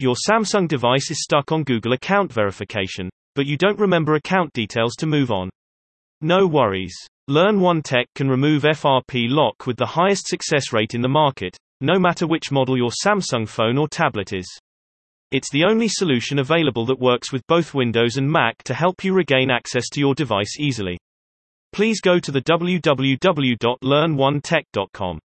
Your Samsung device is stuck on Google account verification, but you don't remember account details to move on. No worries. Learn One Tech can remove FRP lock with the highest success rate in the market, no matter which model your Samsung phone or tablet is. It's the only solution available that works with both Windows and Mac to help you regain access to your device easily. Please go to the www.learnonetech.com.